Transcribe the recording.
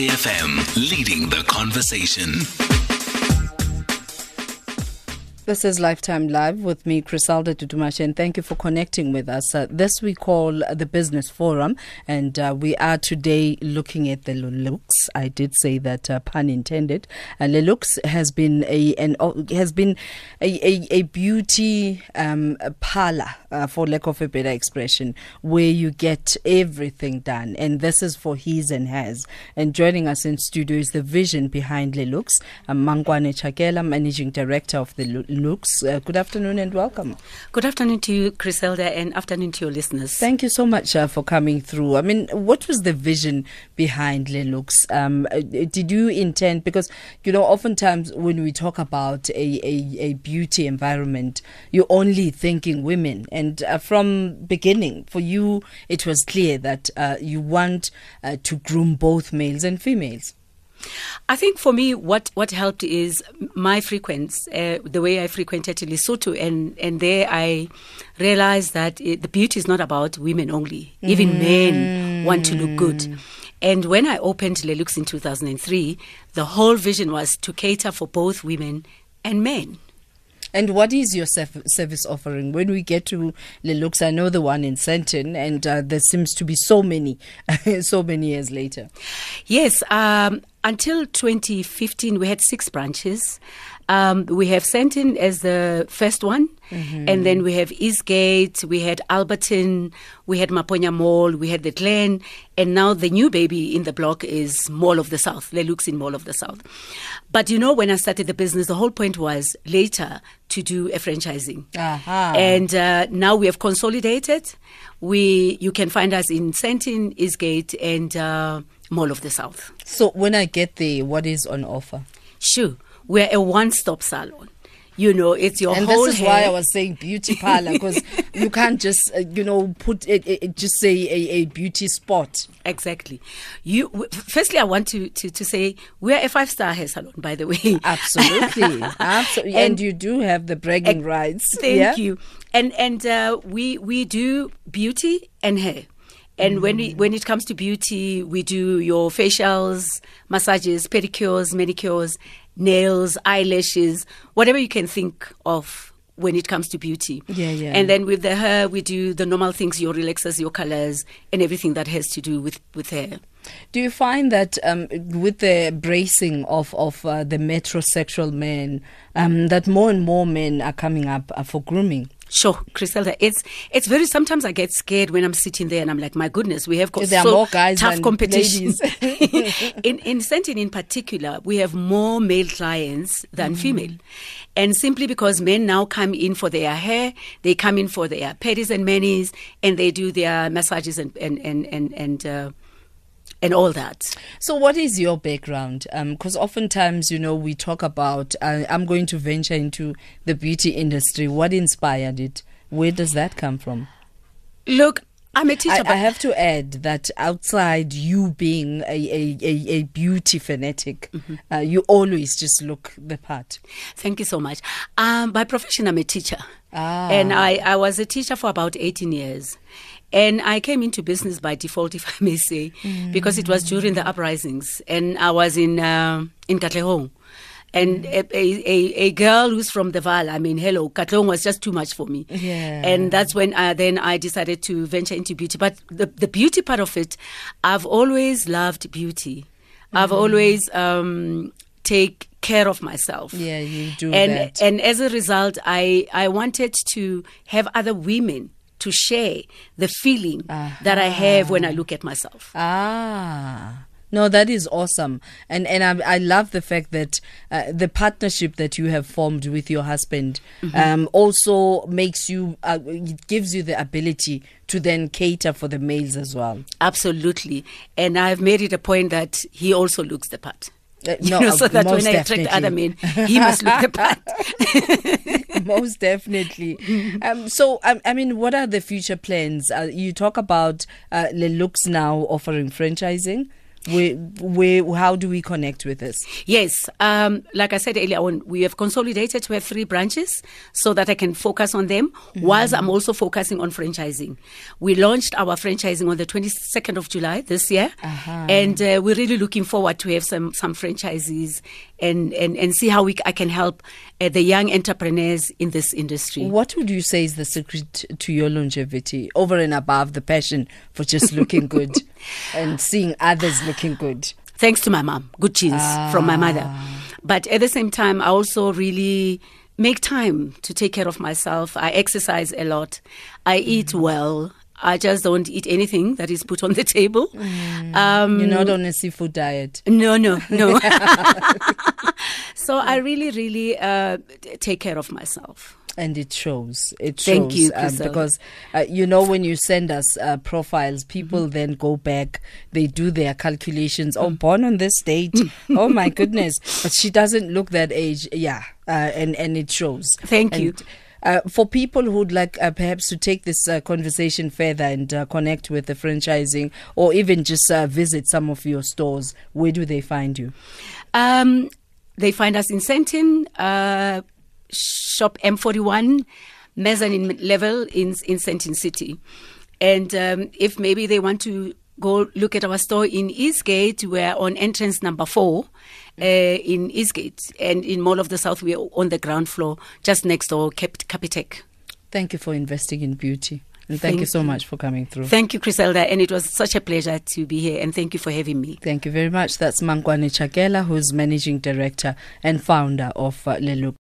SAFM leading the conversation. This is Lifetime Live with me, Criselda Tutumashe, and thank you for connecting with us. Uh, this we call the Business Forum, and uh, we are today looking at the Le Looks. I did say that, uh, pun intended. Uh, Le Looks has been a an, has been a, a, a beauty um, a parlor, uh, for lack of a better expression, where you get everything done, and this is for his and hers. And joining us in studio is the vision behind Le Looks, uh, Mmankwane Chakela, Managing Director of the Le Looks. Looks. Uh, good afternoon and welcome. Good afternoon to you, Criselda, and afternoon to your listeners. Thank you so much uh, for coming through. I mean, what was the vision behind Le Looks? Um, uh, did you intend, because, you know, oftentimes when we talk about a, a, a beauty environment, you're only thinking women. And uh, from beginning, for you, it was clear that uh, you want uh, to groom both males and females. I think for me, what, what helped is my frequency, uh, the way I frequented Lesotho, and, and there I realized that it, the beauty is not about women only. Even mm. men want to look good. And when I opened Le Looks in 2003, the whole vision was to cater for both women and men. And what is your service offering? When we get to Le Looks, I know the one in Sandton, and uh, there seems to be so many, so many years later. Yes, um, until 2015, we had six branches. Um, we have Sandton as the first one, mm-hmm. and then we have Eastgate, we had Alberton, we had Maponya Mall, we had the Glen, and now the new baby in the block is Mall of the South, Le Looks in Mall of the South. But you know, when I started the business, the whole point was later to do a franchising, uh-huh. and uh, now we have consolidated. We you can find us in Sandton, Eastgate, and uh, Mall of the South. So when I get there, what is on offer? Sure. We're a one-stop salon. You know, it's your and whole. this is hair. why I was saying beauty parlor because you can't just uh, you know put it, it, just say a, a, beauty spot. Exactly. You w- firstly, I want to, to to say we're a five star hair salon. By the way, absolutely, absolutely, and, and, you do have the bragging rights. Thank yeah? you. And and uh, we we do beauty and hair. And when we, when it comes to beauty, we do your facials, massages, pedicures, manicures, nails, eyelashes, whatever you can think of when it comes to beauty. Yeah, yeah. And then with the hair, we do the normal things, your relaxers, your colors, and everything that has to do with, with hair. Do you find that um, with the bracing of, of uh, the metrosexual men, um, that more and more men are coming up uh, for grooming? Sure, Criselda. It's it's very. Sometimes I get scared when I'm sitting there and I'm like, my goodness, we have got there so tough competition. in in Sandton in particular, we have more male clients than mm female, and simply because men now come in for their hair, they come in for their pedis and manis, and they do their massages and and and and, and uh, and all that. So, what is your background? Because um, oftentimes, you know, we talk about uh, I'm going to venture into the beauty industry. What inspired it? Where does that come from? Look, I'm a teacher. I, I, have to add that outside you being a, a, a, a beauty fanatic, mm-hmm. uh, you always just look the part. Thank you so much. Um, by profession, I'm a teacher. Ah. And I, I was a teacher for about 18 years. And I came into business by default, if I may say, mm. because it was during the uprisings, and I was in uh, in Katlehong. And mm. a, a, a, girl who's from the Vaal, I mean, hello, Katlehong was just too much for me. Yeah. And that's when I, then I decided to venture into beauty. But the, the beauty part of it, I've always loved beauty. Mm. I've always um, take care of myself. Yeah, you do and, that. And as a result, I, I wanted to have other women to share the feeling uh-huh. that I have when I look at myself. Ah. No, that is awesome, and and I, I love the fact that uh, the partnership that you have formed with your husband mm-hmm. um, also makes you uh, it gives you the ability to then cater for the males as well. Absolutely, and I've made it a point that he also looks the part. Uh, no, know, so that when I attract other men, he must look the part. most definitely. Um, so, um, I mean, what are the future plans? Uh, you talk about uh, Le Looks now offering franchising. Where, where, how do we connect with this? Yes, um, like I said earlier on, we have consolidated to have three branches so that I can focus on them, Mm-hmm. whilst I'm also focusing on franchising. We launched our franchising on the 22nd of July this year, Uh-huh. and uh, we're really looking forward to have some some franchisees and and, and see how we I can help uh, the young entrepreneurs in this industry. What would you say is the secret to your longevity over and above the passion for just looking good and seeing others looking good? thanks to my mom, good genes from my mother. Ah. But at the same time, I also really make time to take care of myself. I exercise a lot. I eat Mm. well. I just don't eat anything that is put on the table. Um, You're not on a seafood diet. no, no, no. so I really, really uh, take care of myself. And it shows. It shows. Thank you, um, because, uh, you know, when you send us uh, profiles, people Mm-hmm. then go back, they do their calculations. Mm. Oh, born on this date. oh, my goodness. But she doesn't look that age. Yeah. Uh, and, and it shows. Thank And, you. Uh, for people who'd like uh, perhaps to take this uh, conversation further and uh, connect with the franchising or even just uh, visit some of your stores, where do they find you? Um, they find us in Sandton, uh, shop M41, mezzanine level in in Sandton City. And um, if maybe they want to go look at our store in Eastgate, we're on entrance number four uh, in Eastgate. And in Mall of the South, we're on the ground floor, just next door, Cap- Capitec. Thank you for investing in beauty. And thank, you so much for coming through. Thank you, Criselda, and it was such a pleasure to be here. And thank you for having me. Thank you very much. That's Mmankwane Chakela, who's managing director and founder of uh, Leluk.